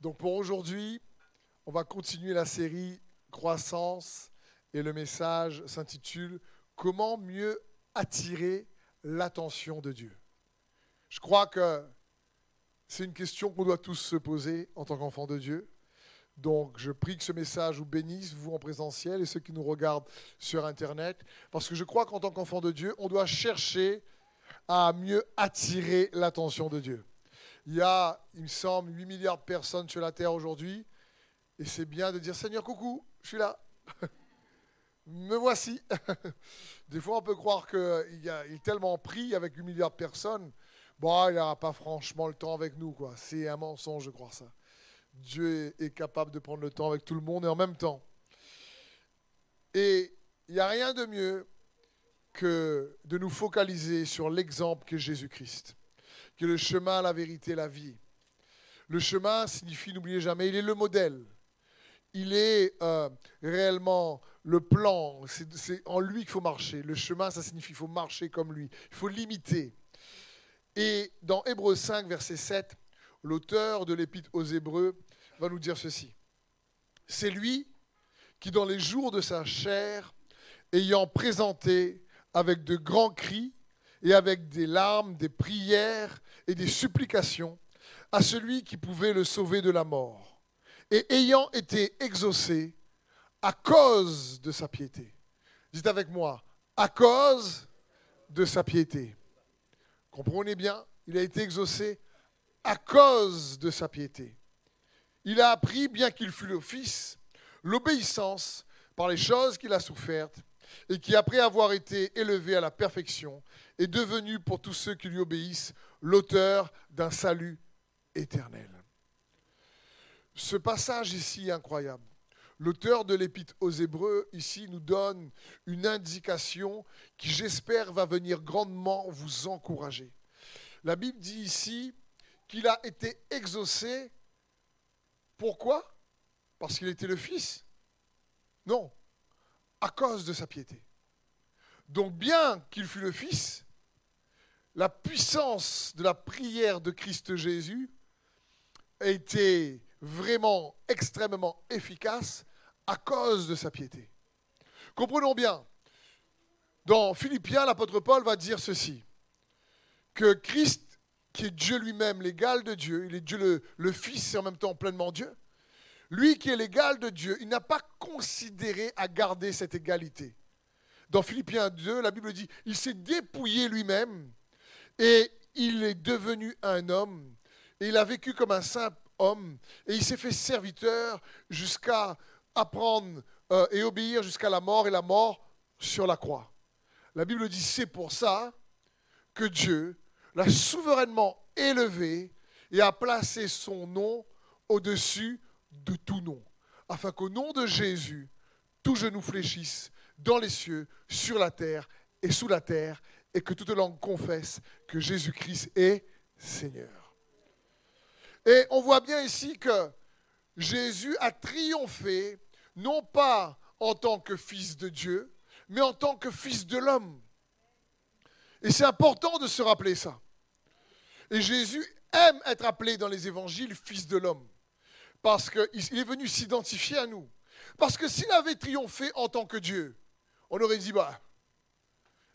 Donc pour aujourd'hui, on va continuer la série Croissance et le message s'intitule Comment mieux attirer l'attention de Dieu? Je crois que c'est une question qu'on doit tous se poser en tant qu'enfants de Dieu. Donc je prie que ce message vous bénisse, vous en présentiel et ceux qui nous regardent sur Internet, parce que je crois qu'en tant qu'enfants de Dieu, on doit chercher à mieux attirer l'attention de Dieu. Il y a, il me semble, 8 milliards de personnes sur la Terre aujourd'hui. Et c'est bien de dire Seigneur, coucou, je suis là. Me voici. Des fois, on peut croire qu'il est tellement pris avec 8 milliards de personnes. Bon, il n'a pas franchement le temps avec nous. quoi. C'est un mensonge de croire ça. Dieu est capable de prendre le temps avec tout le monde et en même temps. Et il n'y a rien de mieux que de nous focaliser sur l'exemple que Jésus-Christ que le chemin, la vérité, la vie. Le chemin signifie, n'oubliez jamais, il est le modèle. Il est euh, réellement le plan. C'est en lui qu'il faut marcher. Le chemin, ça signifie qu'il faut marcher comme lui. Il faut l'imiter. Et dans Hébreux 5, verset 7, l'auteur de l'épître aux Hébreux va nous dire ceci. C'est lui qui, dans les jours de sa chair, ayant présenté avec de grands cris et avec des larmes, des prières et des supplications à celui qui pouvait le sauver de la mort, et ayant été exaucé à cause de sa piété. Dites avec moi, à cause de sa piété. Comprenez bien, il a été exaucé à cause de sa piété. Il a appris, bien qu'il fût le Fils, l'obéissance par les choses qu'il a souffertes, et qui, après avoir été élevé à la perfection, est devenu pour tous ceux qui lui obéissent l'auteur d'un salut éternel. Ce passage ici est incroyable. L'auteur de l'épître aux Hébreux ici nous donne une indication qui, j'espère, va venir grandement vous encourager. La Bible dit ici qu'il a été exaucé. Pourquoi? Parce qu'il était le Fils Non, à cause de sa piété. Donc bien qu'il fût le Fils, la puissance de la prière de Christ Jésus a été vraiment extrêmement efficace à cause de sa piété. Comprenons bien, dans Philippiens, l'apôtre Paul va dire ceci, que Christ, qui est Dieu lui-même, l'égal de Dieu, il est Dieu le, Fils et en même temps pleinement Dieu, lui qui est l'égal de Dieu, il n'a pas considéré à garder cette égalité. Dans Philippiens 2, la Bible dit, il s'est dépouillé lui-même et il est devenu un homme. Et il a vécu comme un simple homme. Et il s'est fait serviteur jusqu'à apprendre euh, et obéir jusqu'à la mort et la mort sur la croix. La Bible dit, c'est pour ça que Dieu l'a souverainement élevé et a placé son nom au-dessus de tout nom, afin qu'au nom de Jésus, tout genou fléchisse dans les cieux, sur la terre et sous la terre, et que toute langue confesse que Jésus-Christ est Seigneur. Et on voit bien ici que Jésus a triomphé, non pas en tant que fils de Dieu, mais en tant que fils de l'homme. Et c'est important de se rappeler ça. Et Jésus aime être appelé dans les évangiles fils de l'homme parce qu'il est venu s'identifier à nous. Parce que s'il avait triomphé en tant que Dieu, on aurait dit, bah,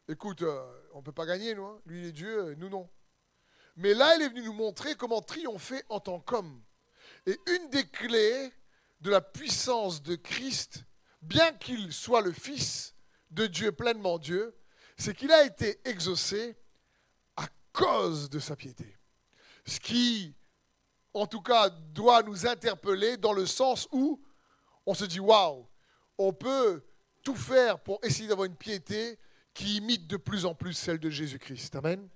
écoute, euh, on ne peut pas gagner, nous. Hein. Lui, il est Dieu, nous, non. Mais là, il est venu nous montrer comment triompher en tant qu'homme. Et une des clés de la puissance de Christ, bien qu'il soit le Fils de Dieu, pleinement Dieu, c'est qu'il a été exaucé à cause de sa piété. Ce qui en tout cas, doit nous interpeller dans le sens où on se dit waouh, on peut tout faire pour essayer d'avoir une piété qui imite de plus en plus celle de Jésus-Christ. Amen.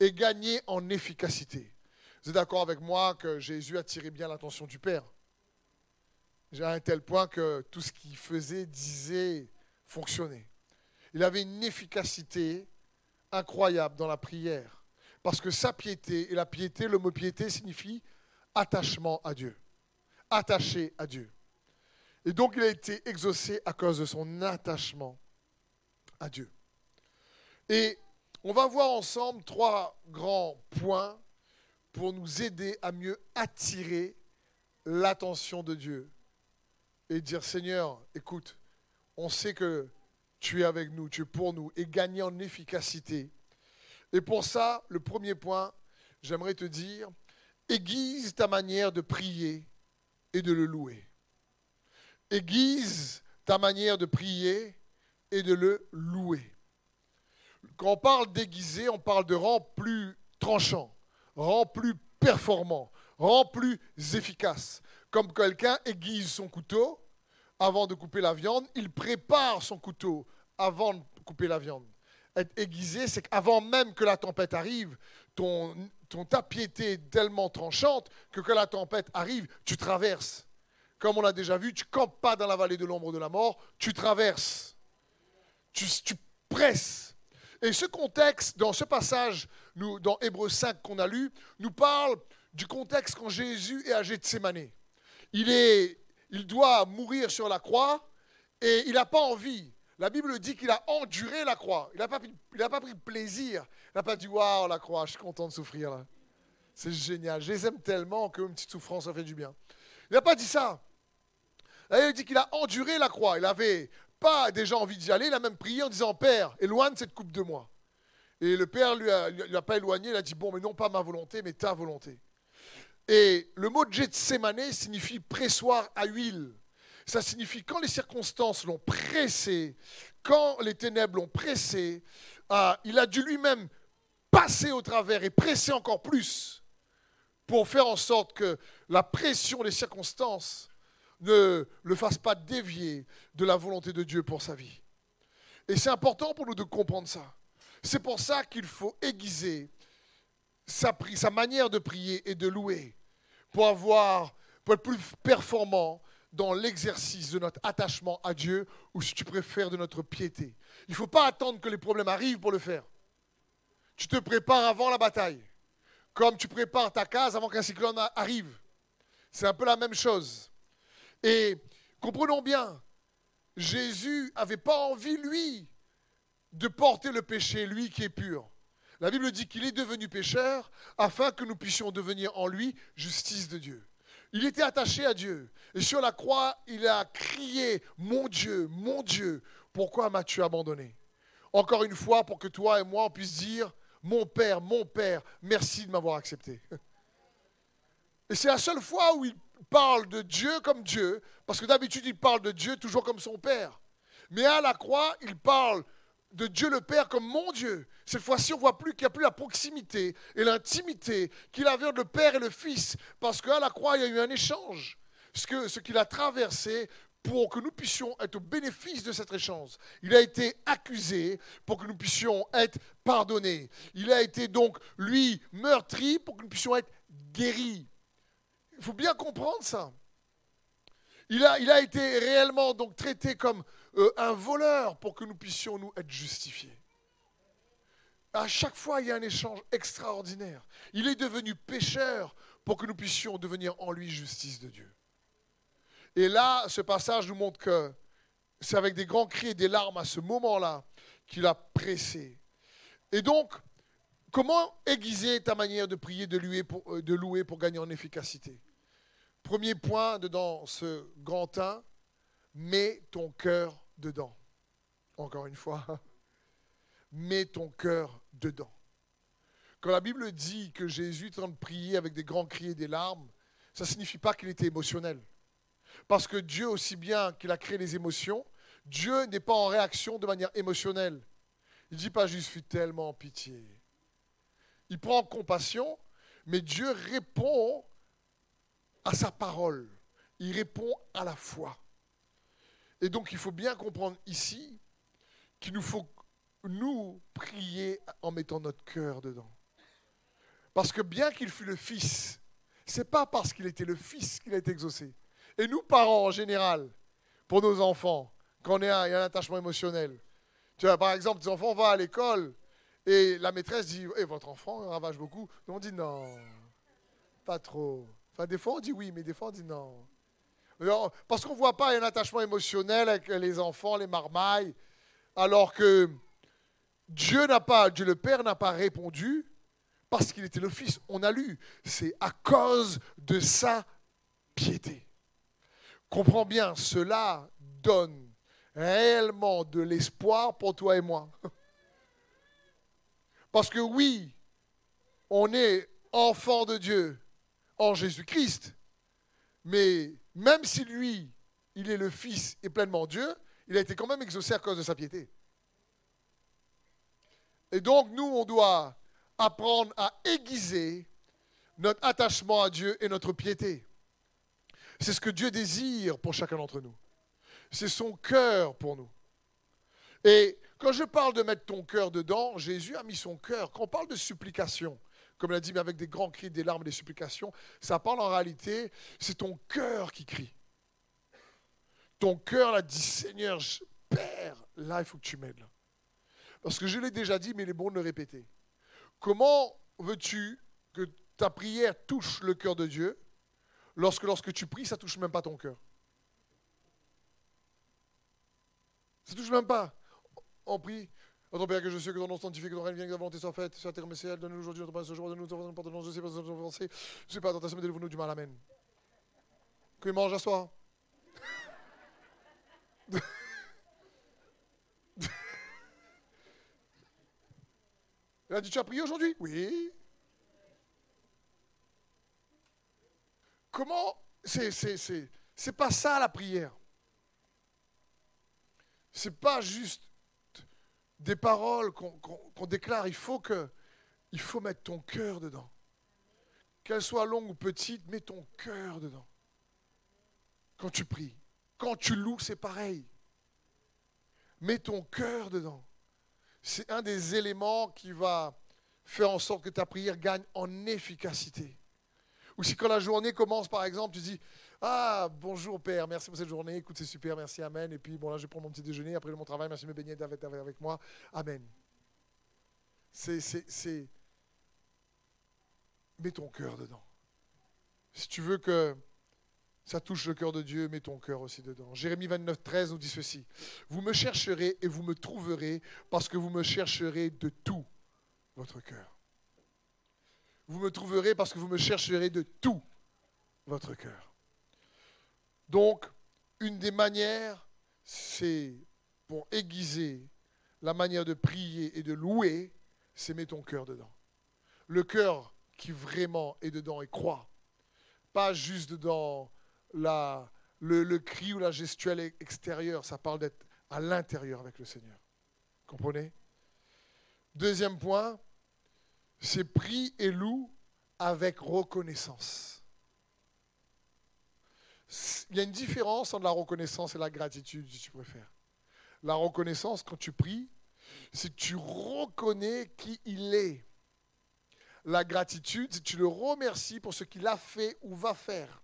Et gagner en efficacité. Vous êtes d'accord avec moi que Jésus attirait bien l'attention du Père à un tel point que tout ce qu'il faisait, disait, fonctionnait. Il avait une efficacité incroyable dans la prière. Parce que sa piété, et la piété, le mot piété signifie attachement à Dieu. Attaché à Dieu. Et donc il a été exaucé à cause de son attachement à Dieu. Et on va voir ensemble trois grands points pour nous aider à mieux attirer l'attention de Dieu et dire Seigneur, écoute, on sait que tu es avec nous, tu es pour nous, et gagner en efficacité. Et pour ça, le premier point, j'aimerais te dire, aiguise ta manière de prier et de le louer. Aiguise ta manière de prier et de le louer. Quand on parle d'aiguiser, on parle de rendre plus tranchant, rendre plus performant, rendre plus efficace. Comme quelqu'un aiguise son couteau avant de couper la viande, il prépare son couteau avant de couper la viande. Être aiguisé, c'est qu'avant même que la tempête arrive, ton, ton ta piété est tellement tranchante que quand la tempête arrive, tu traverses. Comme on l'a déjà vu, tu campes pas dans la vallée de l'ombre de la mort, tu traverses. Tu, presses. Et ce contexte, dans ce passage, nous, dans Hébreu 5 qu'on a lu, nous parle du contexte quand Jésus est à Gethsemane. Il, est, il doit mourir sur la croix et il n'a pas envie. La Bible dit qu'il a enduré la croix. Il n'a pas, pas, pris plaisir. Il n'a pas dit Waouh, la croix, je suis content de souffrir là. C'est génial. Je les aime tellement qu'une petite souffrance, ça fait du bien. Il n'a pas dit ça. il dit qu'il a enduré la croix. Il n'avait pas déjà envie d'y aller. Il a même prié en disant Père, éloigne cette coupe de moi. Et le Père lui a, lui a pas éloigné. Il a dit Bon, mais non pas ma volonté, mais ta volonté. Et le mot Gethsemane signifie pressoir à huile. Ça signifie quand les circonstances l'ont pressé, quand les ténèbres l'ont pressé, euh, il a dû lui-même passer au travers et presser encore plus pour faire en sorte que la pression des circonstances ne le fasse pas dévier de la volonté de Dieu pour sa vie. Et c'est important pour nous de comprendre ça. C'est pour ça qu'il faut aiguiser sa, sa manière de prier et de louer pour avoir, pour être plus performant dans l'exercice de notre attachement à Dieu ou si tu préfères de notre piété. Il ne faut pas attendre que les problèmes arrivent pour le faire. Tu te prépares avant la bataille, comme tu prépares ta case avant qu'un cyclone arrive. C'est un peu la même chose. Et comprenons bien, Jésus n'avait pas envie, lui, de porter le péché, lui qui est pur. La Bible dit qu'il est devenu pécheur afin que nous puissions devenir en lui justice de Dieu. Il était attaché à Dieu. Et sur la croix, il a crié, mon Dieu, mon Dieu, pourquoi m'as-tu abandonné? Encore une fois, pour que toi et moi, on puisse dire, mon Père, mon Père, merci de m'avoir accepté. Et c'est la seule fois où il parle de Dieu comme Dieu, parce que d'habitude, il parle de Dieu toujours comme son Père. Mais à la croix, il parle de Dieu le Père comme mon Dieu. Cette fois-ci, on voit plus qu'il n'y a plus la proximité et l'intimité qu'il avait entre le Père et le Fils, parce qu'à la croix, il y a eu un échange. Ce qu'il ce qu'il a traversé pour que nous puissions être au bénéfice de cet échange. Il a été accusé pour que nous puissions être pardonnés. Il a été donc, lui, meurtri pour que nous puissions être guéris. Il faut bien comprendre ça. Il a, été réellement donc traité comme euh, un voleur pour que nous puissions nous être justifiés. À chaque fois, il y a un échange extraordinaire. Il est devenu pécheur pour que nous puissions devenir en lui justice de Dieu. Et là, ce passage nous montre que c'est avec des grands cris et des larmes à ce moment-là qu'il a pressé. Et donc, comment aiguiser ta manière de prier, de euh, de louer pour gagner en efficacité? Premier point dans ce grand 1, mets ton cœur dedans. Encore une fois, mets ton cœur dedans. Quand la Bible dit que Jésus est en train de prier avec des grands cris et des larmes, ça ne signifie pas qu'il était émotionnel. Parce que Dieu, aussi bien qu'il a créé les émotions, Dieu n'est pas en réaction de manière émotionnelle. Il ne dit pas juste, suis tellement pitié. Il prend compassion, mais Dieu répond à sa parole. Il répond à la foi. Et donc il faut bien comprendre ici qu'il nous faut nous prier en mettant notre cœur dedans. Parce que bien qu'il fût le Fils, c'est pas parce qu'il était le Fils qu'il a été exaucé. Et nous, parents en général, pour nos enfants, quand on il y a un attachement émotionnel. Tu vois, par exemple, des enfants vont à l'école et la maîtresse dit eh, Votre enfant ravage beaucoup. Et on dit Non, pas trop. Des fois on dit oui, mais des fois on dit non. Parce qu'on ne voit pas un attachement émotionnel avec les enfants, les marmailles, alors que Dieu n'a pas, Dieu le Père n'a pas répondu parce qu'il était le Fils. On a lu, c'est à cause de sa piété. Comprends bien, cela donne réellement de l'espoir pour toi et moi. Parce que oui, on est enfant de Dieu en Jésus-Christ, mais même si lui, il est le Fils et pleinement Dieu, il a été quand même exaucé à cause de sa piété. Et donc, nous, on doit apprendre à aiguiser notre attachement à Dieu et notre piété. C'est ce que Dieu désire pour chacun d'entre nous. C'est son cœur pour nous. Et quand je parle de mettre ton cœur dedans, Jésus a mis son cœur. Quand on parle de supplication, comme l'a dit, mais avec des grands cris, des larmes, des supplications, ça parle en réalité, c'est ton cœur qui crie. Ton cœur a dit, Seigneur, Père, là, il faut que tu m'aides. Parce que je l'ai déjà dit, mais il est bon de le répéter. Comment veux-tu que ta prière touche le cœur de Dieu lorsque lorsque tu pries, ça ne touche même pas ton cœur? Ça ne touche même pas. On prie. Notre Père que je sais que ton nom sanctifié, que ton règne vienne, que ta volonté soit faite, sur la terre ciel, donne-nous aujourd'hui notre pain ce jour, donne-nous notre pardon, je sais pas ce que nous avons je sais pas, tentation, mais délivre-nous du mal, Amen. Que mange à soi. Elle a dit, tu as prié aujourd'hui? Oui. Comment? C'est, c'est, c'est, c'est pas ça la prière. C'est pas juste des paroles qu'on, déclare. Il faut que, il faut mettre ton cœur dedans. Qu'elle soit longue ou petite, mets ton cœur dedans. Quand tu pries, quand tu loues, c'est pareil. Mets ton cœur dedans c'est un des éléments qui va faire en sorte que ta prière gagne en efficacité. Ou si quand la journée commence, par exemple, tu dis Ah, bonjour Père, merci pour cette journée, écoute, c'est super, merci, Amen. Et puis, bon, là, je prends mon petit déjeuner, après mon travail, merci de me baigner avec, avec moi, Amen. C'est, c'est, c'est. Mets ton cœur dedans. Si tu veux que ça touche le cœur de Dieu, mets ton cœur aussi dedans. Jérémie 29, 13 nous dit ceci. Vous me chercherez et vous me trouverez parce que vous me chercherez de tout votre cœur. Vous me trouverez parce que vous me chercherez de tout votre cœur. Donc, une des manières, c'est pour aiguiser la manière de prier et de louer, c'est mettre ton cœur dedans. Le cœur qui vraiment est dedans et croit. Pas juste dedans la, le, cri ou la gestuelle extérieure, ça parle d'être à l'intérieur avec le Seigneur. Comprenez? Deuxième point, c'est prie et loue avec reconnaissance. Il y a une différence entre la reconnaissance et la gratitude, si tu préfères. La reconnaissance, quand tu pries, c'est tu reconnais qui il est. La gratitude, c'est que tu le remercies pour ce qu'il a fait ou va faire.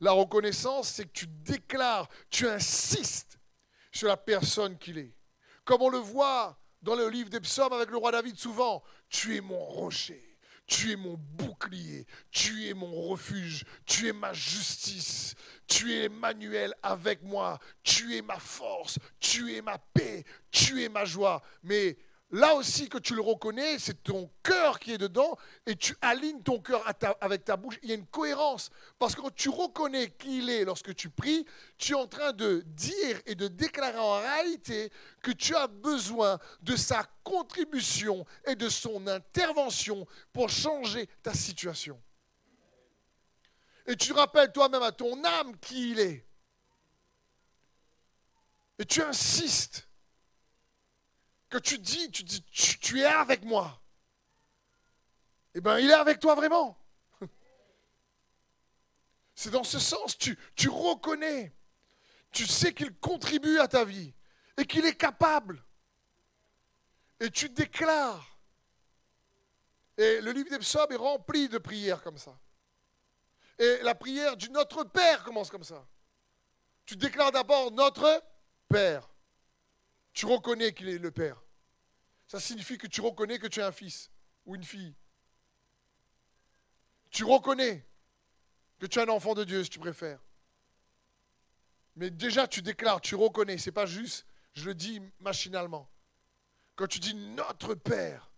La reconnaissance, c'est que tu déclares, tu insistes sur la personne qu'il est. Comme on le voit dans le livre des psaumes avec le roi David souvent, tu es mon rocher, tu es mon bouclier, tu es mon refuge, tu es ma justice, tu es Emmanuel avec moi, tu es ma force, tu es ma paix, tu es ma joie. Mais là aussi que tu le reconnais, c'est ton cœur qui est dedans et tu alignes ton cœur avec ta bouche. Il y a une cohérence parce que quand tu reconnais qui il est lorsque tu pries, tu es en train de dire et de déclarer en réalité que tu as besoin de sa contribution et de son intervention pour changer ta situation. Et tu rappelles toi-même à ton âme qui il est. Et tu insistes que tu dis, tu dis, tu, es avec moi, eh bien, il est avec toi vraiment. C'est dans ce sens, tu, tu reconnais, tu sais qu'il contribue à ta vie et qu'il est capable. Et tu déclares. Et le livre des psaumes est rempli de prières comme ça. Et la prière du Notre Père commence comme ça. Tu déclares d'abord Notre Père. Tu reconnais qu'il est le Père. Ça signifie que tu reconnais que tu es un fils ou une fille. Tu reconnais que tu es un enfant de Dieu, si tu préfères. Mais déjà, tu déclares, tu reconnais. Ce n'est pas juste, je le dis machinalement. Quand tu dis notre Père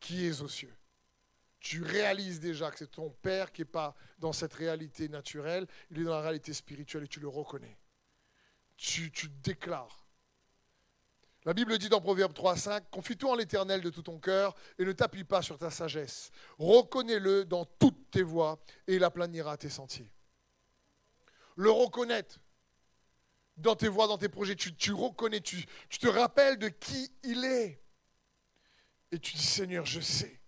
qui est aux cieux, tu réalises déjà que c'est ton Père qui n'est pas dans cette réalité naturelle, il est dans la réalité spirituelle et tu le reconnais. Tu, tu déclares. La Bible dit dans Proverbe 3, 5, Confie-toi en l'Éternel de tout ton cœur et ne t'appuie pas sur ta sagesse. Reconnais-le dans toutes tes voies et il aplanira tes sentiers. Le reconnaître dans tes voies, dans tes projets, tu, reconnais, tu te rappelles de qui il est. Et tu dis Seigneur, je sais.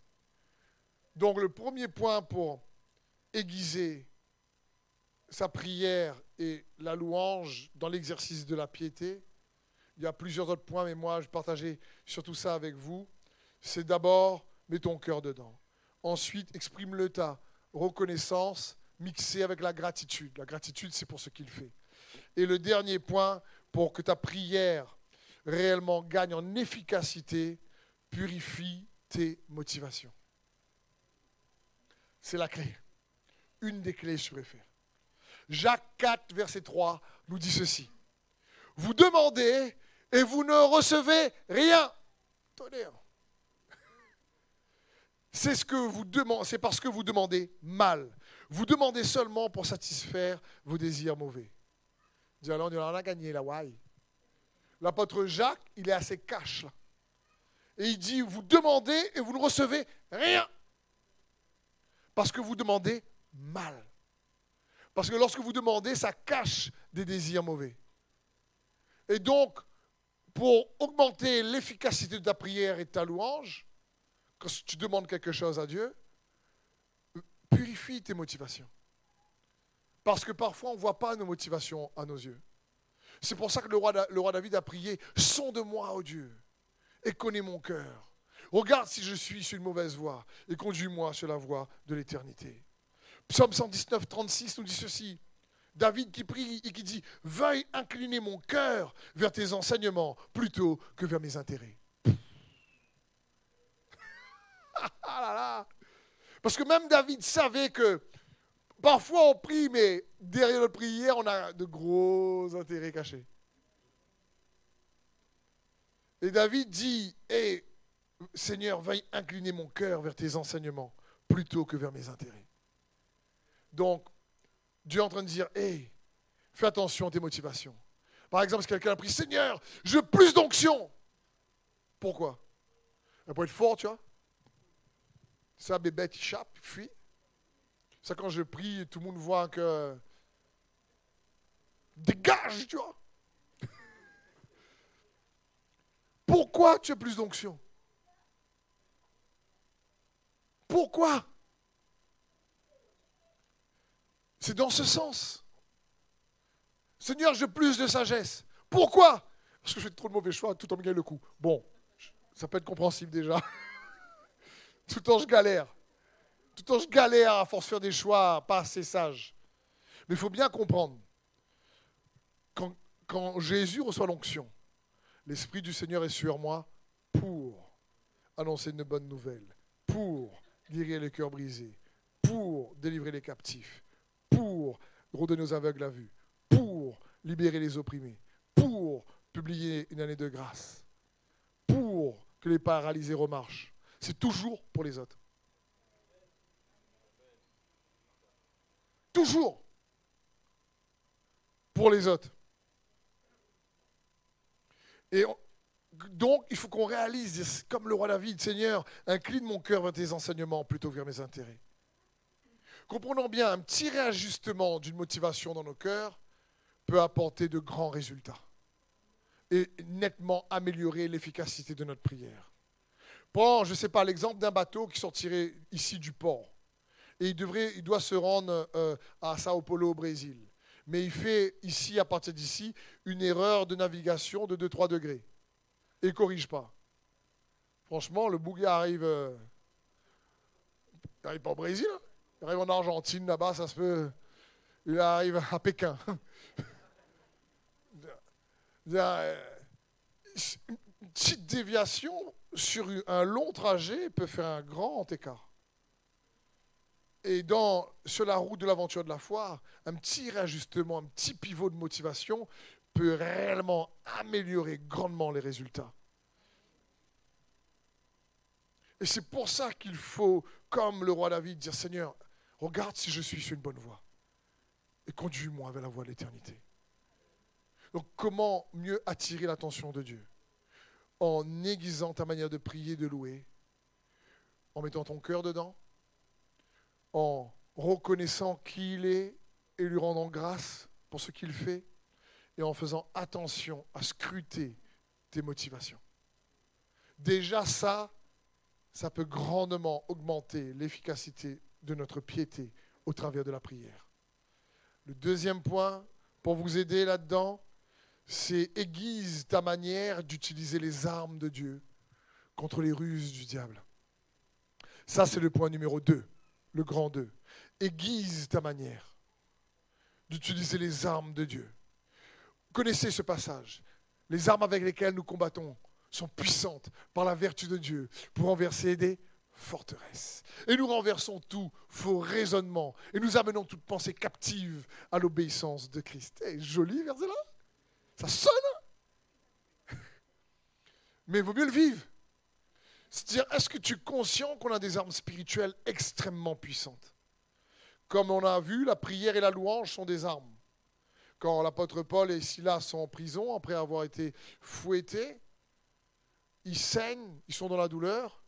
Donc le premier point pour aiguiser sa prière et la louange dans l'exercice de la piété, il y a plusieurs autres points, mais moi, je partageais surtout ça avec vous. C'est d'abord, mets ton cœur dedans. Ensuite, exprime-le ta reconnaissance mixée avec la gratitude. La gratitude, c'est pour ce qu'il fait. Et le dernier point, pour que ta prière réellement gagne en efficacité, purifie tes motivations. C'est la clé. Une des clés, je préfère. Jacques 4, verset 3 nous dit ceci. Vous demandez et vous ne recevez rien. C'est ce que vous demandez, c'est parce que vous demandez mal. Vous demandez seulement pour satisfaire vos désirs mauvais. Dis alors, on a gagné la. L'apôtre Jacques, il est assez cash là. Et il dit, vous demandez et vous ne recevez rien. Parce que vous demandez mal. Parce que lorsque vous demandez, ça cache des désirs mauvais. Et donc, pour augmenter l'efficacité de ta prière et de ta louange, quand tu demandes quelque chose à Dieu, purifie tes motivations. Parce que parfois, on ne voit pas nos motivations à nos yeux. C'est pour ça que le roi, David a prié, sonde-moi, ô Dieu, et connais mon cœur. Regarde si je suis sur une mauvaise voie et conduis-moi sur la voie de l'éternité. Psaume 119, 36 nous dit ceci. David qui prie et qui dit Veuille incliner mon cœur vers tes enseignements plutôt que vers mes intérêts. Ah Parce que même David savait que parfois on prie, mais derrière notre prière, on a de gros intérêts cachés. Et David dit Hé, Seigneur, veuille incliner mon cœur vers tes enseignements plutôt que vers mes intérêts. Donc, Dieu est en train de dire, hé, fais attention à tes motivations. Par exemple, si quelqu'un a pris, Seigneur, je veux plus d'onction. Pourquoi? Pour être fort, tu vois. Ça, bébé, il chape, il fuit. Ça, quand je prie, tout le monde voit que. Dégage, tu vois. Pourquoi tu as plus d'onction? Pourquoi? C'est dans ce sens. Seigneur, j'ai plus de sagesse. Pourquoi? Parce que je fais trop de mauvais choix tout en me gagnant le coup. Bon, ça peut être compréhensible déjà. tout temps je galère. Tout temps je galère à force de faire des choix pas assez sages. Mais il faut bien comprendre. Quand, quand Jésus reçoit l'onction, l'Esprit du Seigneur est sur moi pour annoncer une bonne nouvelle, pour guérir les cœurs brisés, pour délivrer les captifs, redonner aux aveugles la vue, pour libérer les opprimés, pour publier une année de grâce, pour que les paralysés remarchent. C'est toujours pour les autres. Toujours pour les autres. Et donc, il faut qu'on réalise, comme le roi David, Seigneur, incline mon cœur vers tes enseignements plutôt que vers mes intérêts. Comprenons bien, un petit réajustement d'une motivation dans nos cœurs peut apporter de grands résultats et nettement améliorer l'efficacité de notre prière. Prends, je ne sais pas, l'exemple d'un bateau qui sortirait ici du port. Et il, devrait, il doit se rendre euh, à Sao Paulo au Brésil. Mais il fait ici, à partir d'ici, une erreur de navigation de 2-3 degrés. Et ne corrige pas. Franchement, le bouguet arrive. Euh, il n'arrive pas au Brésil. Hein. Il arrive en Argentine, là-bas, ça se peut. Il arrive à Pékin. Une petite déviation sur un long trajet peut faire un grand écart. Et dans, sur la route de l'aventure de la foi, un petit réajustement, un petit pivot de motivation peut réellement améliorer grandement les résultats. Et c'est pour ça qu'il faut comme le roi David, dire Seigneur, regarde si je suis sur une bonne voie et conduis-moi vers la voie de l'éternité. Donc comment mieux attirer l'attention de Dieu? En aiguisant ta manière de prier, de louer, en mettant ton cœur dedans, en reconnaissant qui il est et lui rendant grâce pour ce qu'il fait, et en faisant attention à scruter tes motivations. Déjà ça, ça peut grandement augmenter l'efficacité de notre piété au travers de la prière. Le deuxième point, pour vous aider là-dedans, c'est aiguise ta manière d'utiliser les armes de Dieu contre les ruses du diable. Ça, c'est le point numéro 2, le grand 2. Aiguise ta manière d'utiliser les armes de Dieu. Connaissez ce passage. Les armes avec lesquelles nous combattons sont puissantes par la vertu de Dieu pour renverser des forteresses. Et nous renversons tout faux raisonnement et nous amenons toute pensée captive à l'obéissance de Christ. Eh, joli verset là Ça sonne hein? Mais vaut mieux le vivre. C'est-à-dire, est-ce que tu es conscient qu'on a des armes spirituelles extrêmement puissantes? Comme on a vu, la prière et la louange sont des armes. Quand l'apôtre Paul et Silas sont en prison après avoir été fouettés, ils saignent, ils sont dans la douleur,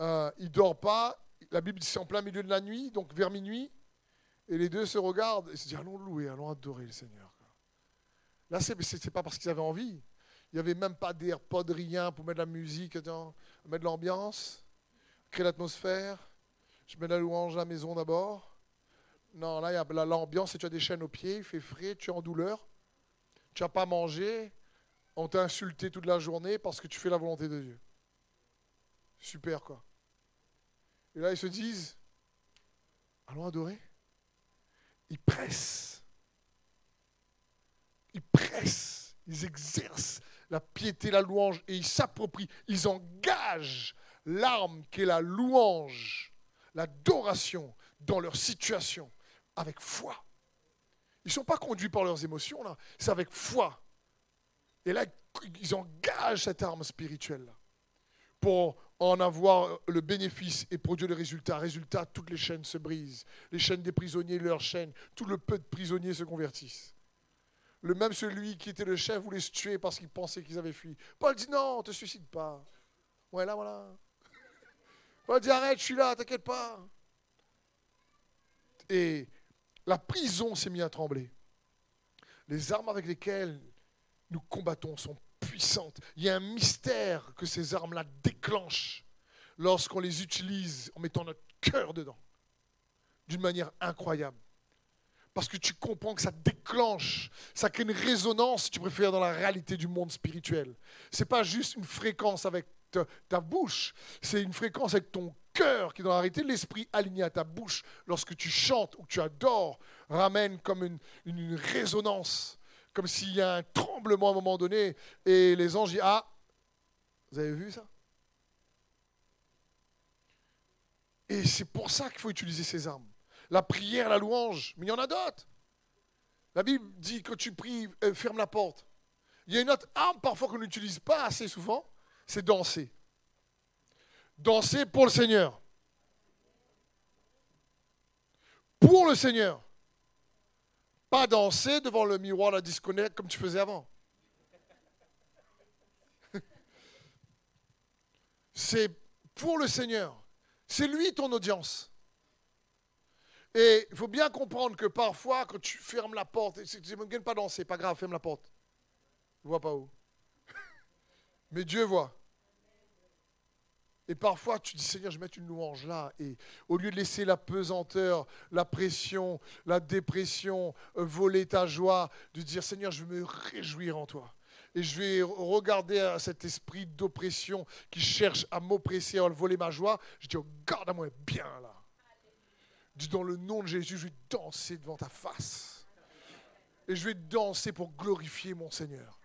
euh, ils ne dorment pas. La Bible dit c'est en plein milieu de la nuit, donc vers minuit. Et les deux se regardent et se disent allons louer, allons adorer le Seigneur. Là, ce n'est pas parce qu'ils avaient envie. Il n'y avait même pas d'AirPod, rien pour mettre de la musique, mettre de l'ambiance, créer l'atmosphère. Je mets la louange à la maison d'abord. Non, là, il y a l'ambiance et tu as des chaînes aux pieds, il fait frais, tu es en douleur. Tu n'as pas mangé, on t'a insulté toute la journée parce que tu fais la volonté de Dieu. Super, quoi. Et là, ils se disent, allons adorer. Ils pressent. Ils pressent. Ils exercent la piété, la louange, et ils s'approprient, ils engagent l'arme qui est la louange, l'adoration dans leur situation avec foi. Ils ne sont pas conduits par leurs émotions, là, c'est avec foi. Et là, ils engagent cette arme spirituelle pour en avoir le bénéfice et produire le résultat. Résultat, toutes les chaînes se brisent. Les chaînes des prisonniers, leurs chaînes, tout le peu de prisonniers se convertissent. Le même celui qui était le chef voulait se tuer parce qu'il pensait qu'ils avaient fui. Paul dit non, te suicide pas. Ouais, là, voilà. Paul dit arrête, je suis là, t'inquiète pas. Et la prison s'est mise à trembler. Les armes avec lesquelles nous combattons sont Il y a un mystère que ces armes-là déclenchent lorsqu'on les utilise en mettant notre cœur dedans, d'une manière incroyable. Parce que tu comprends que ça déclenche, ça crée une résonance, si tu préfères, dans la réalité du monde spirituel. Ce n'est pas juste une fréquence avec ta, bouche, c'est une fréquence avec ton cœur qui, dans la réalité, l'esprit aligné à ta bouche, lorsque tu chantes ou que tu adores, ramène comme une résonance comme s'il y a un tremblement à un moment donné et les anges disent Ah, vous avez vu ça? Et c'est pour ça qu'il faut utiliser ces armes. La prière, la louange, mais il y en a d'autres. La Bible dit que tu pries, euh, ferme la porte. Il y a une autre arme parfois qu'on n'utilise pas assez souvent, c'est danser. Danser pour le Seigneur. Pour le Seigneur. Pas danser devant le miroir, la disconnect comme tu faisais avant. C'est pour le Seigneur. C'est lui ton audience. Et il faut bien comprendre que parfois, quand tu fermes la porte, tu ne viens pas danser, pas grave, ferme la porte. Je vois pas où. Mais Dieu voit. Et parfois, tu dis, Seigneur, je vais mettre une louange là. Et au lieu de laisser la pesanteur, la pression, la dépression euh, voler ta joie, de dire, Seigneur, je vais me réjouir en toi. Et je vais regarder à cet esprit d'oppression qui cherche à m'oppresser, à voler ma joie. Je dis, oh, garde à moi bien là. Dis, dans le nom de Jésus, je vais danser devant ta face. Et je vais danser pour glorifier mon Seigneur.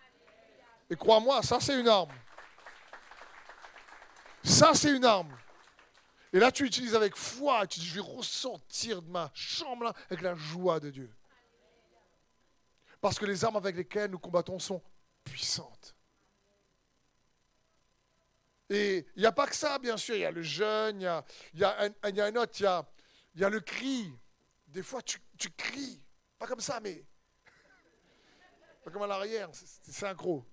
Et crois-moi, ça c'est une arme. Ça, c'est une arme. Et là, tu utilises avec foi. Tu dis, je vais ressortir de ma chambre là, avec la joie de Dieu. Parce que les armes avec lesquelles nous combattons sont puissantes. Et il n'y a pas que ça, bien sûr. Il y a le jeûne, il y a, y a, un, autre, il y a, le cri. Des fois, tu, tu cries. Pas comme ça, mais. Pas comme à l'arrière, c'est synchro.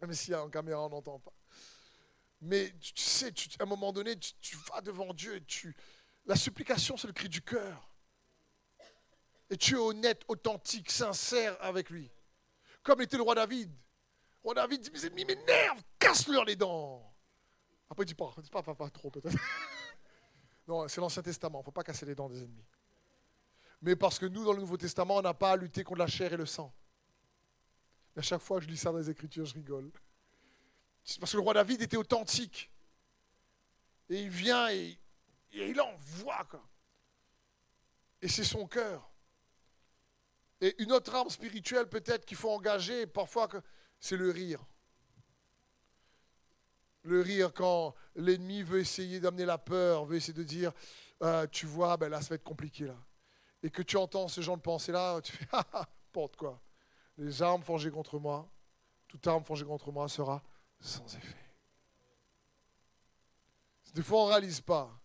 Même a en caméra, on n'entend pas. Mais tu sais, à un moment donné, tu, vas devant Dieu et tu. La supplication, c'est le cri du cœur. Et tu es honnête, authentique, sincère avec lui. Comme était le roi David. Le roi David dit, mes ennemis m'énervent, casse-leur les dents. Après, il dit pas, pas, pas, pas trop peut-être. non, c'est l'Ancien Testament, il ne faut pas casser les dents des ennemis. Mais parce que nous, dans le Nouveau Testament, on n'a pas à lutter contre la chair et le sang. à chaque fois que je lis ça dans les Écritures, je rigole. C'est parce que le roi David était authentique. Et il vient et, il envoie. Quoi. Et c'est son cœur. Et une autre arme spirituelle peut-être qu'il faut engager, parfois, c'est le rire. Le rire quand l'ennemi veut essayer d'amener la peur, veut essayer de dire, euh, tu vois, ben là, ça va être compliqué là. Et que tu entends ce genre de pensée-là, tu fais, ah, ah, porte quoi. Les armes forgées contre moi, toute arme forgée contre moi sera sans effet. Des fois, on ne réalise pas.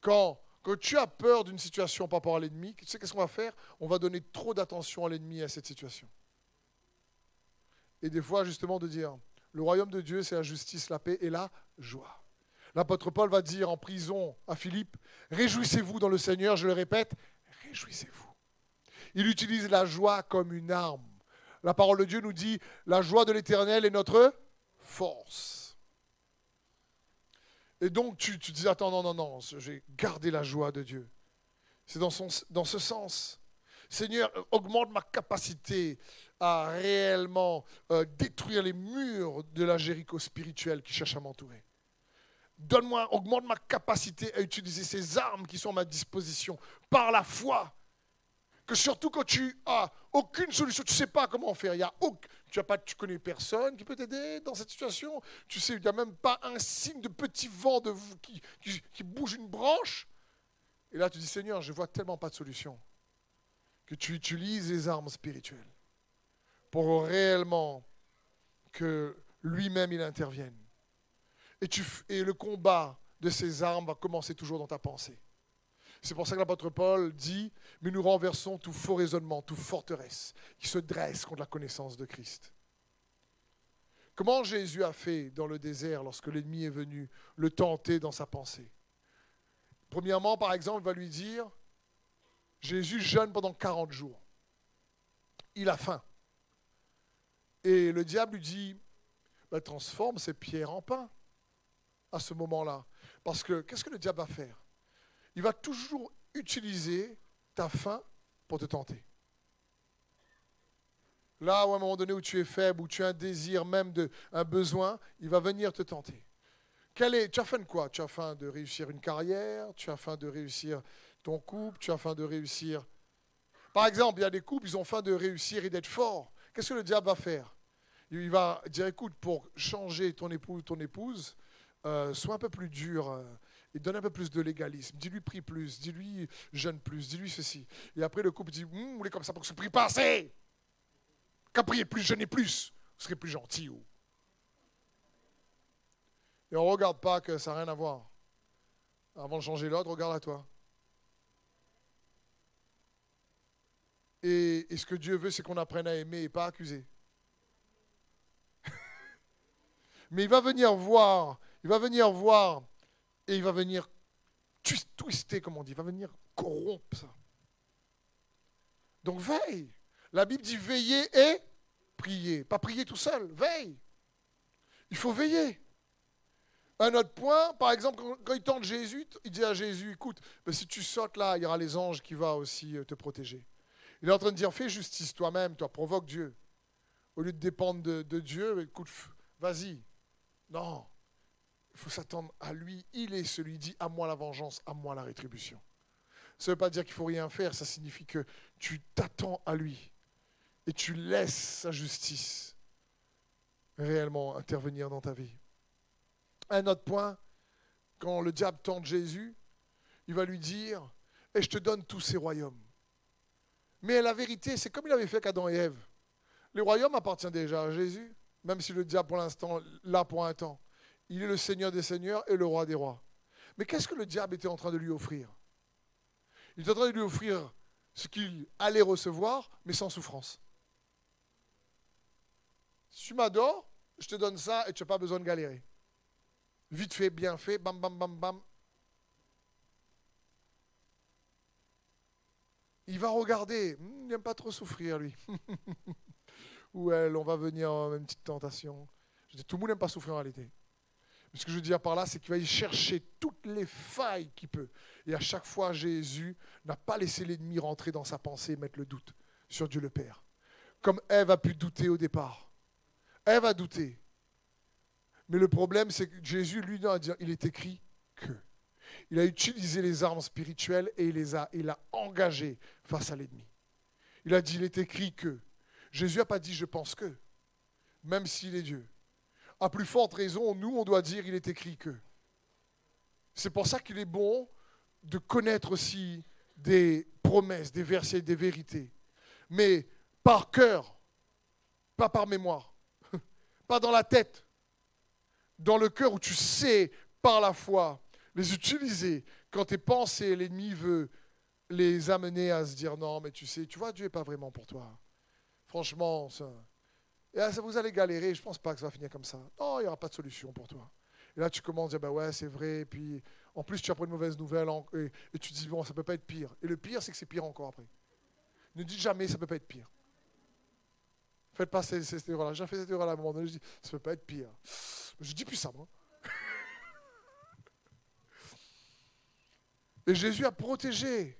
Quand tu as peur d'une situation par rapport à l'ennemi, tu sais qu'est-ce qu'on va faire? On va donner trop d'attention à l'ennemi à cette situation. Et des fois, justement, de dire, le royaume de Dieu, c'est la justice, la paix et la joie. L'apôtre Paul va dire en prison à Philippe, réjouissez-vous dans le Seigneur, je le répète, réjouissez-vous. Il utilise la joie comme une arme. La parole de Dieu nous dit, la joie de l'Éternel est notre force. Et donc tu, tu dis, attends, non, non, non, je vais garder la joie de Dieu. C'est dans, dans ce sens. Seigneur, augmente ma capacité à réellement euh, détruire les murs de la Jéricho spirituelle qui cherche à m'entourer. Donne-moi, augmente ma capacité à utiliser ces armes qui sont à ma disposition par la foi que surtout quand tu as aucune solution, tu ne sais pas comment faire, il y a tu as pas, tu connais personne qui peut t'aider dans cette situation, tu sais, il n'y a même pas un signe de petit vent de, qui, qui, bouge une branche? Et là, tu dis, Seigneur, je vois tellement pas de solution que tu utilises les armes spirituelles pour réellement que lui-même il intervienne. Et, tu, et le combat de ces armes va commencer toujours dans ta pensée. C'est pour ça que l'apôtre Paul dit, mais nous renversons tout faux raisonnement, toute forteresse qui se dresse contre la connaissance de Christ. Comment Jésus a fait dans le désert lorsque l'ennemi est venu le tenter dans sa pensée? Premièrement, par exemple, il va lui dire, Jésus jeûne pendant 40 jours. Il a faim. Et le diable lui dit, bah, transforme ces pierres en pain à ce moment-là. Parce que qu'est-ce que le diable va faire? Il va toujours utiliser ta faim pour te tenter. Là où à un moment donné où tu es faible, où tu as un désir même, un besoin, il va venir te tenter. Est, tu as faim de quoi? Tu as faim de réussir une carrière, tu as faim de réussir ton couple, tu as faim de réussir... Par exemple, il y a des couples, ils ont faim de réussir et d'être forts. Qu'est-ce que le diable va faire? Il va dire, écoute, pour changer ton époux ou ton épouse, euh, sois un peu plus dur. Euh, et donne un peu plus de légalisme. Dis-lui prie plus, dis-lui jeûne plus, dis-lui ceci. Et après le couple dit hum, Vous voulez comme ça pour que je prie pas assez Qu'à prier plus, jeûner plus, vous serez plus gentil. Ou... Et on ne regarde pas que ça n'a rien à voir. Avant de changer l'autre, regarde à toi. Et, et, ce que Dieu veut, c'est qu'on apprenne à aimer et pas accuser. Mais il va venir voir, il va venir voir et il va venir twister, comme on dit, il va venir corrompre ça. Donc veille. La Bible dit veiller et prier. Pas prier tout seul, veille. Il faut veiller. Un autre point, par exemple, quand il tente Jésus, il dit à Jésus, écoute, ben, si tu sautes là, il y aura les anges qui vont aussi euh, te protéger. Il est en train de dire, fais justice toi-même, toi, provoque Dieu. Au lieu de dépendre de, de Dieu, écoute, vas-y. Non, il faut s'attendre à lui. Il est celui qui dit à moi la vengeance, à moi la rétribution. Ça ne veut pas dire qu'il faut rien faire, ça signifie que tu t'attends à lui et tu laisses sa justice réellement intervenir dans ta vie. Un autre point, quand le diable tente Jésus, il va lui dire, et je te donne tous ces royaumes. Mais la vérité, c'est comme il avait fait qu'Adam et Ève. Les royaumes appartiennent déjà à Jésus. même si le diable pour l'instant, là pour un temps, il est le Seigneur des Seigneurs et le Roi des Rois. Mais qu'est-ce que le diable était en train de lui offrir? Il était en train de lui offrir ce qu'il allait recevoir, mais sans souffrance. Si tu m'adores, je te donne ça et tu n'as pas besoin de galérer. Vite fait, bien fait, bam, bam, bam, bam. Il va regarder, hmm, il n'aime pas trop souffrir, lui. Ou elle, on va venir en une petite tentation. Tout le monde n'aime pas souffrir en réalité. Ce que je veux dire par là, c'est qu'il va y chercher toutes les failles qu'il peut. Et à chaque fois, Jésus n'a pas laissé l'ennemi rentrer dans sa pensée et mettre le doute sur Dieu le Père. Comme Ève a pu douter au départ. Ève a douté. Mais le problème, c'est que Jésus, lui, a dit, il est écrit que. Il a utilisé les armes spirituelles et il les a, a engagées face à l'ennemi. Il a dit, il est écrit que. Jésus n'a pas dit, je pense que, même s'il est Dieu. À plus forte raison, nous, on doit dire, il est écrit que. C'est pour ça qu'il est bon de connaître aussi des promesses, des versets, des vérités. Mais par cœur, pas par mémoire, pas dans la tête, dans le cœur où tu sais par la foi les utiliser quand tes pensées, l'ennemi veut les amener à se dire non, mais tu sais, tu vois, Dieu n'est pas vraiment pour toi. Franchement, ça, ça vous allez galérer, je ne pense pas que ça va finir comme ça. Non, il n'y aura pas de solution pour toi. Et là, tu commences à dire, bah ouais, c'est vrai, et puis en plus, tu apprends une mauvaise nouvelle et, et, tu te dis, bon, ça ne peut pas être pire. Et le pire, c'est que c'est pire encore après. Ne dites jamais, ça ne peut pas être pire. Faites pas cette, cette erreur-là. J'ai fait cette erreur-là à un moment donné, je dis, ça ne peut pas être pire. Je dis plus ça, moi. Et Jésus a protégé.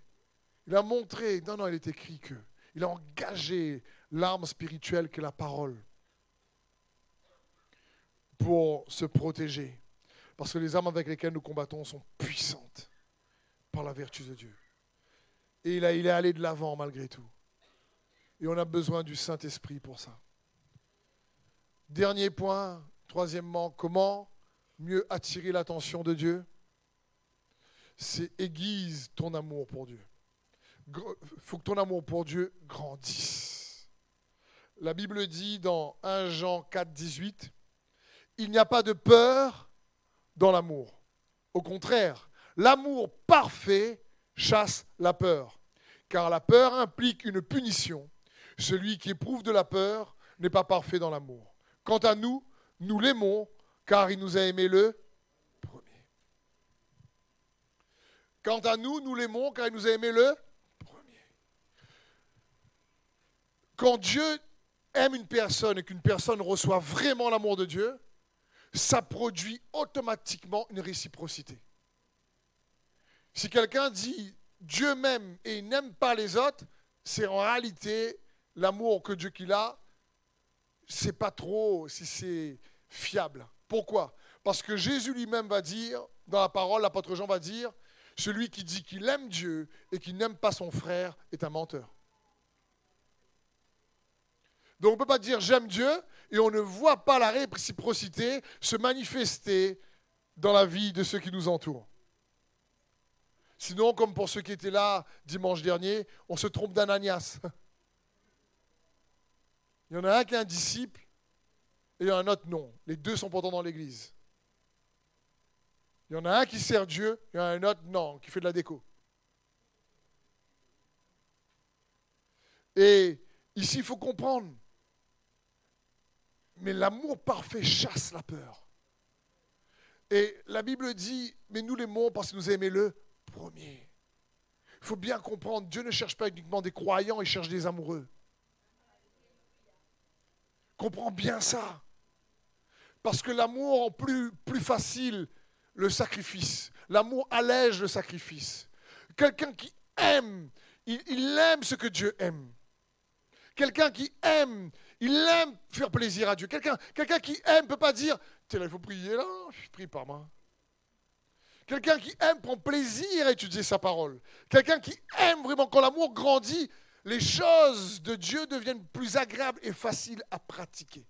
Il a montré, non, non, il est écrit que. Il a engagé l'arme spirituelle que la parole pour se protéger. Parce que les armes avec lesquelles nous combattons sont puissantes par la vertu de Dieu. Et il, il est allé de l'avant malgré tout. Et on a besoin du Saint-Esprit pour ça. Dernier point, troisièmement, comment mieux attirer l'attention de Dieu? C'est aiguise ton amour pour Dieu. Il faut que ton amour pour Dieu grandisse. La Bible dit dans 1 Jean 4, 18, il n'y a pas de peur dans l'amour. Au contraire, l'amour parfait chasse la peur, car la peur implique une punition. Celui qui éprouve de la peur n'est pas parfait dans l'amour. Quant à nous, nous l'aimons, car il nous a aimés le premier. Quant à nous, nous l'aimons, car il nous a aimés le premier. Quand Dieu aime une personne et qu'une personne reçoit vraiment l'amour de Dieu, ça produit automatiquement une réciprocité. Si quelqu'un dit Dieu m'aime et n'aime pas les autres, c'est en réalité l'amour que Dieu qu'il a, c'est pas trop si c'est fiable. Pourquoi? Parce que Jésus lui-même va dire, dans la parole, l'apôtre Jean va dire, celui qui dit qu'il aime Dieu et qui n'aime pas son frère est un menteur. Donc on ne peut pas dire j'aime Dieu et on ne voit pas la réciprocité se manifester dans la vie de ceux qui nous entourent. Sinon, comme pour ceux qui étaient là dimanche dernier, on se trompe d'Ananias. Il y en a un qui est un disciple et il y en a un autre non. Les deux sont pourtant dans l'église. Il y en a un qui sert Dieu, il y en a un autre non, qui fait de la déco. Et ici, il faut comprendre mais l'amour parfait chasse la peur. Et la Bible dit, mais nous l'aimons parce qu'il nous a aimé le premier. Il faut bien comprendre, Dieu ne cherche pas uniquement des croyants, il cherche des amoureux. Comprends bien ça. Parce que l'amour rend plus, facile le sacrifice. L'amour allège le sacrifice. Quelqu'un qui aime, il aime ce que Dieu aime. Quelqu'un qui aime, il aime faire plaisir à Dieu. Quelqu'un qui aime ne peut pas dire Tiens, il faut prier là, je prie par moi. Quelqu'un qui aime prend plaisir à étudier sa parole. Quelqu'un qui aime vraiment, quand l'amour grandit, les choses de Dieu deviennent plus agréables et faciles à pratiquer.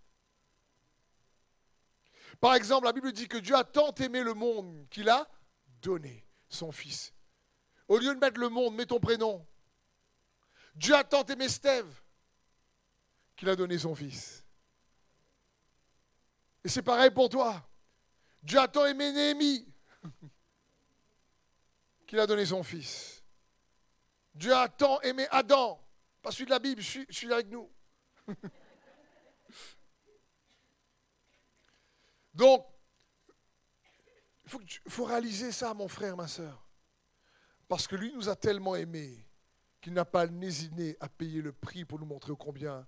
Par exemple, la Bible dit que Dieu a tant aimé le monde qu'il a donné son Fils. Au lieu de mettre le monde, mets ton prénom. Dieu a tant aimé Steve qu'il a donné son Fils. Et c'est pareil pour toi. Dieu a tant aimé Néhémie qu'il a donné son fils. Dieu a tant aimé Adam. Pas celui de la Bible, je suis avec nous. Donc, il faut, faut, réaliser ça, mon frère, ma soeur. Parce que lui nous a tellement aimés qu'il n'a pas hésité à payer le prix pour nous montrer combien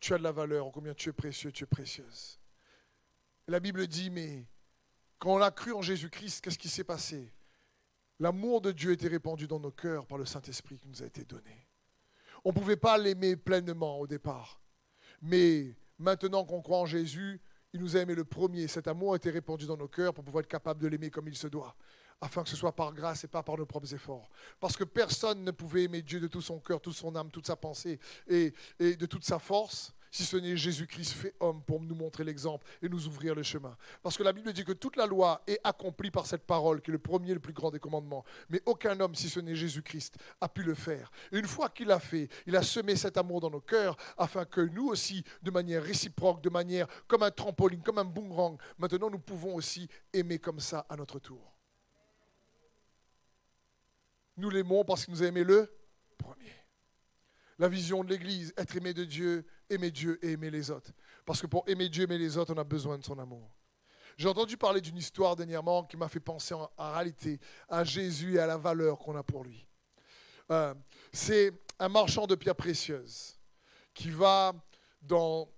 tu as de la valeur, combien tu es précieux, tu es précieuse. la Bible dit, mais quand on a cru en Jésus-Christ, qu'est-ce qui s'est passé? L'amour de Dieu était répandu dans nos cœurs par le Saint-Esprit qui nous a été donné. On ne pouvait pas l'aimer pleinement au départ. Mais maintenant qu'on croit en Jésus, il nous a aimé le premier. Cet amour a été répandu dans nos cœurs pour pouvoir être capable de l'aimer comme il se doit, afin que ce soit par grâce et pas par nos propres efforts. Parce que personne ne pouvait aimer Dieu de tout son cœur, toute son âme, toute sa pensée et, de toute sa force si ce n'est Jésus-Christ fait homme pour nous montrer l'exemple et nous ouvrir le chemin. Parce que la Bible dit que toute la loi est accomplie par cette parole, qui est le premier et le plus grand des commandements. Mais aucun homme, si ce n'est Jésus-Christ, a pu le faire. Une fois qu'il l'a fait, il a semé cet amour dans nos cœurs, afin que nous aussi, de manière réciproque, de manière comme un trampoline, comme un boomerang, maintenant nous pouvons aussi aimer comme ça à notre tour. Nous l'aimons parce qu'il nous a aimé le premier la vision de l'Église, être aimé de Dieu, aimer Dieu et aimer les autres. Parce que pour aimer Dieu, aimer les autres, on a besoin de son amour. J'ai entendu parler d'une histoire dernièrement qui m'a fait penser en, réalité à Jésus et à la valeur qu'on a pour lui. Euh, c'est un marchand de pierres précieuses qui va dans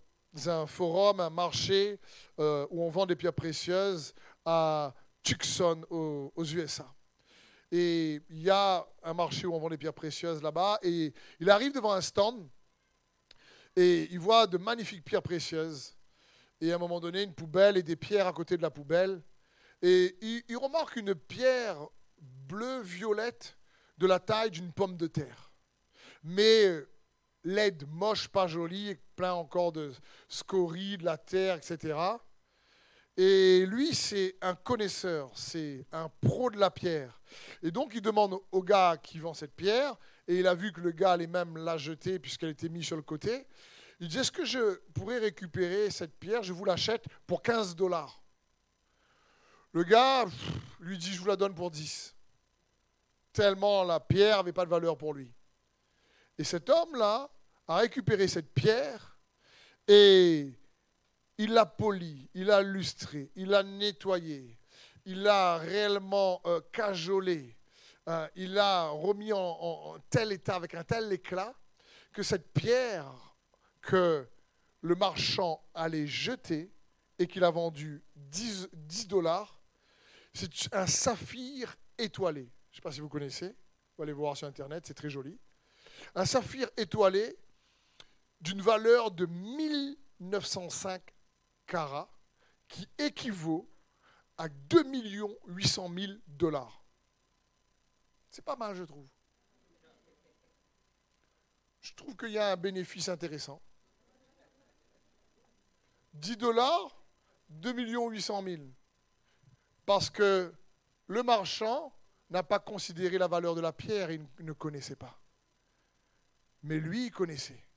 un forum, un marché euh, où on vend des pierres précieuses à Tucson aux USA. Et il y a un marché où on vend des pierres précieuses là-bas. Et il arrive devant un stand et il voit de magnifiques pierres précieuses. Et à un moment donné, une poubelle et des pierres à côté de la poubelle. Et il, remarque une pierre bleu-violette de la taille d'une pomme de terre. Mais laide, moche, pas jolie, plein encore de scories, de la terre, etc. Et lui, c'est un connaisseur, c'est un pro de la pierre. Et donc, il demande au gars qui vend cette pierre, et il a vu que le gars allait même la jeter puisqu'elle était mise sur le côté. Il dit, est-ce que je pourrais récupérer cette pierre? Je vous l'achète pour 15 dollars. Le gars lui dit, je vous la donne pour 10. Tellement la pierre n'avait pas de valeur pour lui. Et cet homme-là a récupéré cette pierre et il l'a poli, il l'a lustré, il l'a nettoyé, il l'a réellement euh, cajolé, euh, il l'a remis en, tel état, avec un tel éclat, que cette pierre que le marchand allait jeter et qu'il a vendu 10, 10 dollars, c'est un saphir étoilé. Je ne sais pas si vous connaissez, vous allez voir sur Internet, c'est très joli. Un saphir étoilé d'une valeur de 1905 carat qui équivaut à 2 800 000 dollars. C'est pas mal, je trouve. Je trouve qu'il y a un bénéfice intéressant. 10 dollars, 2 800 000. Parce que le marchand n'a pas considéré la valeur de la pierre, il ne connaissait pas. Mais lui, il connaissait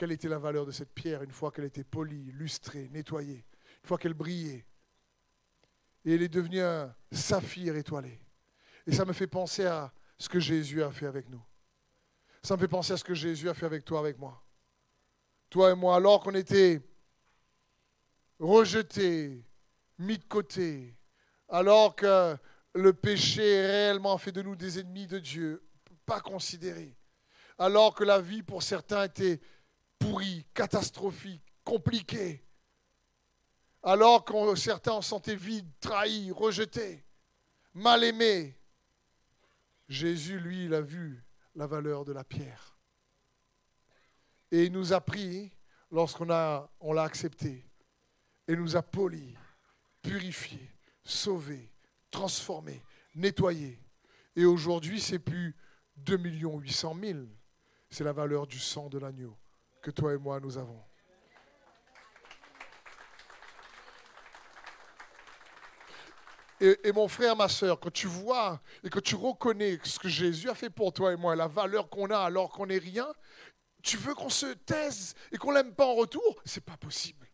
quelle était la valeur de cette pierre une fois qu'elle était polie, lustrée, nettoyée, une fois qu'elle brillait. Et elle est devenue un saphir étoilé. Et ça me fait penser à ce que Jésus a fait avec nous. Ça me fait penser à ce que Jésus a fait avec toi, avec moi. Toi et moi, alors qu'on était rejetés, mis de côté, alors que le péché réellement fait de nous des ennemis de Dieu, pas considérés, alors que la vie pour certains était pourri, catastrophique, compliqué. Alors que certains en sentaient vides, trahis, rejetés, mal aimés. Jésus, lui, il a vu la valeur de la pierre. Et il nous a pris lorsqu'on l'a accepté. Et nous a poli, purifié, sauvé, transformé, nettoyé. Et aujourd'hui, c'est plus 2 800 000. C'est la valeur du sang de l'agneau que toi et moi nous avons. Et, mon frère, ma soeur, quand tu vois et que tu reconnais ce que Jésus a fait pour toi et moi, la valeur qu'on a alors qu'on n'est rien, tu veux qu'on se taise et qu'on l'aime pas en retour? C'est pas possible.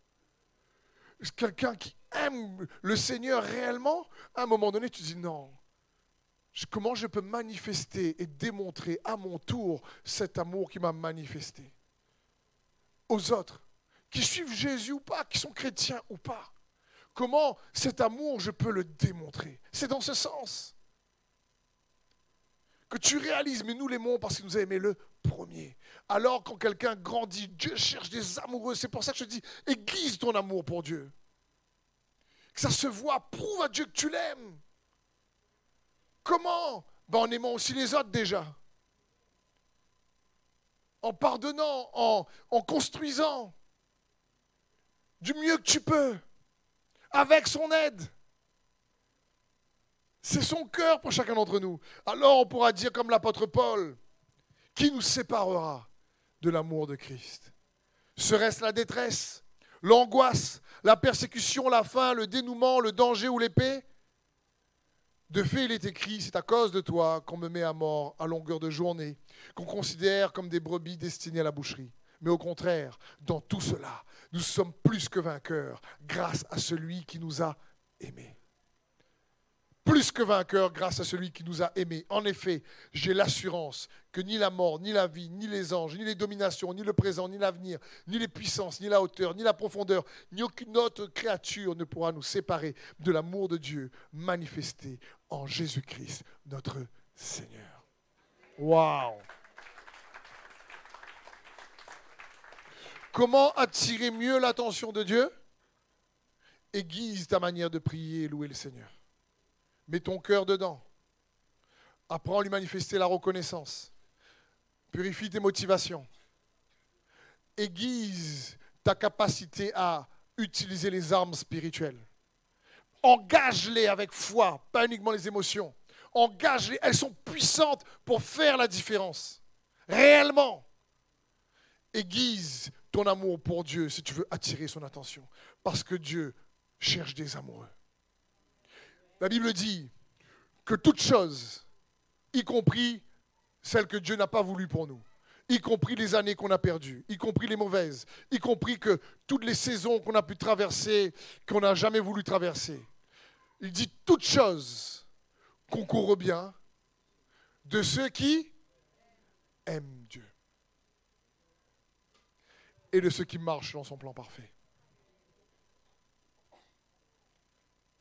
quelqu'un qui aime le Seigneur réellement, à un moment donné, tu dis non. Comment je peux manifester et démontrer à mon tour cet amour qui m'a manifesté? Aux autres, qui suivent Jésus ou pas, qui sont chrétiens ou pas Comment cet amour, je peux le démontrer? C'est dans ce sens que tu réalises, mais nous l'aimons parce qu'il nous a aimé le premier. Alors quand quelqu'un grandit, Dieu cherche des amoureux. C'est pour ça que je dis, aiguise ton amour pour Dieu. Que ça se voit, prouve à Dieu que tu l'aimes. Comment? Ben En aimant aussi les autres déjà. En pardonnant, en, construisant du mieux que tu peux, avec son aide. C'est son cœur pour chacun d'entre nous. Alors on pourra dire comme l'apôtre Paul, qui nous séparera de l'amour de Christ? Serait-ce la détresse, l'angoisse, la persécution, la faim, le dénouement, le danger ou l'épée? De fait, il est écrit, c'est à cause de toi qu'on me met à mort à longueur de journée, qu'on considère comme des brebis destinées à la boucherie. Mais au contraire, dans tout cela, nous sommes plus que vainqueurs grâce à celui qui nous a aimés plus que vainqueur grâce à celui qui nous a aimés. En effet, j'ai l'assurance que ni la mort, ni la vie, ni les anges, ni les dominations, ni le présent, ni l'avenir, ni les puissances, ni la hauteur, ni la profondeur, ni aucune autre créature ne pourra nous séparer de l'amour de Dieu manifesté en Jésus-Christ, notre Seigneur. Waouh Comment attirer mieux l'attention de Dieu? Aiguise ta manière de prier et louer le Seigneur. Mets ton cœur dedans. Apprends à lui manifester la reconnaissance. Purifie tes motivations. Aiguise ta capacité à utiliser les armes spirituelles. Engage-les avec foi, pas uniquement les émotions. Engage-les, elles sont puissantes pour faire la différence. Réellement. Aiguise ton amour pour Dieu si tu veux attirer son attention. Parce que Dieu cherche des amoureux. La Bible dit que toute chose, y compris celle que Dieu n'a pas voulu pour nous, y compris les années qu'on a perdues, y compris les mauvaises, y compris que toutes les saisons qu'on a pu traverser, qu'on n'a jamais voulu traverser. Il dit toute chose concourt bien de ceux qui aiment Dieu et de ceux qui marchent dans son plan parfait.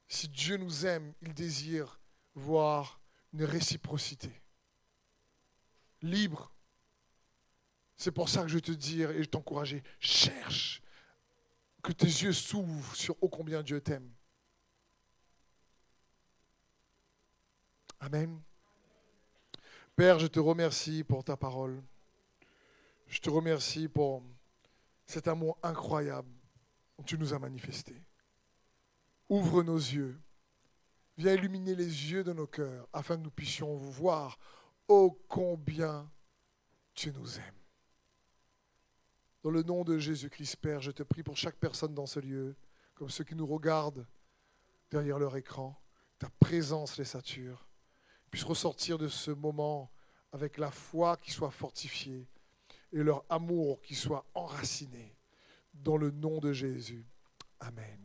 Si Dieu nous aime, il désire voir une réciprocité. Libre. C'est pour ça que je te dis et je t'encourage, cherche que tes yeux s'ouvrent sur ô combien Dieu t'aime. Amen. Père, je te remercie pour ta parole. Je te remercie pour cet amour incroyable que tu nous as manifesté. Ouvre nos yeux. Viens illuminer les yeux de nos cœurs afin que nous puissions voir ô combien tu nous aimes. Dans le nom de Jésus-Christ, Père, je te prie pour chaque personne dans ce lieu, comme ceux qui nous regardent derrière leur écran, ta présence les sature, puissent ressortir de ce moment avec la foi qui soit fortifiée et leur amour qui soit enraciné. Dans le nom de Jésus. Amen.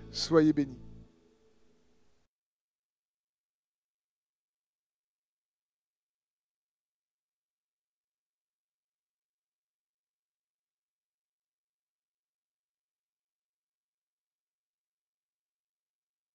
Soyez bénis.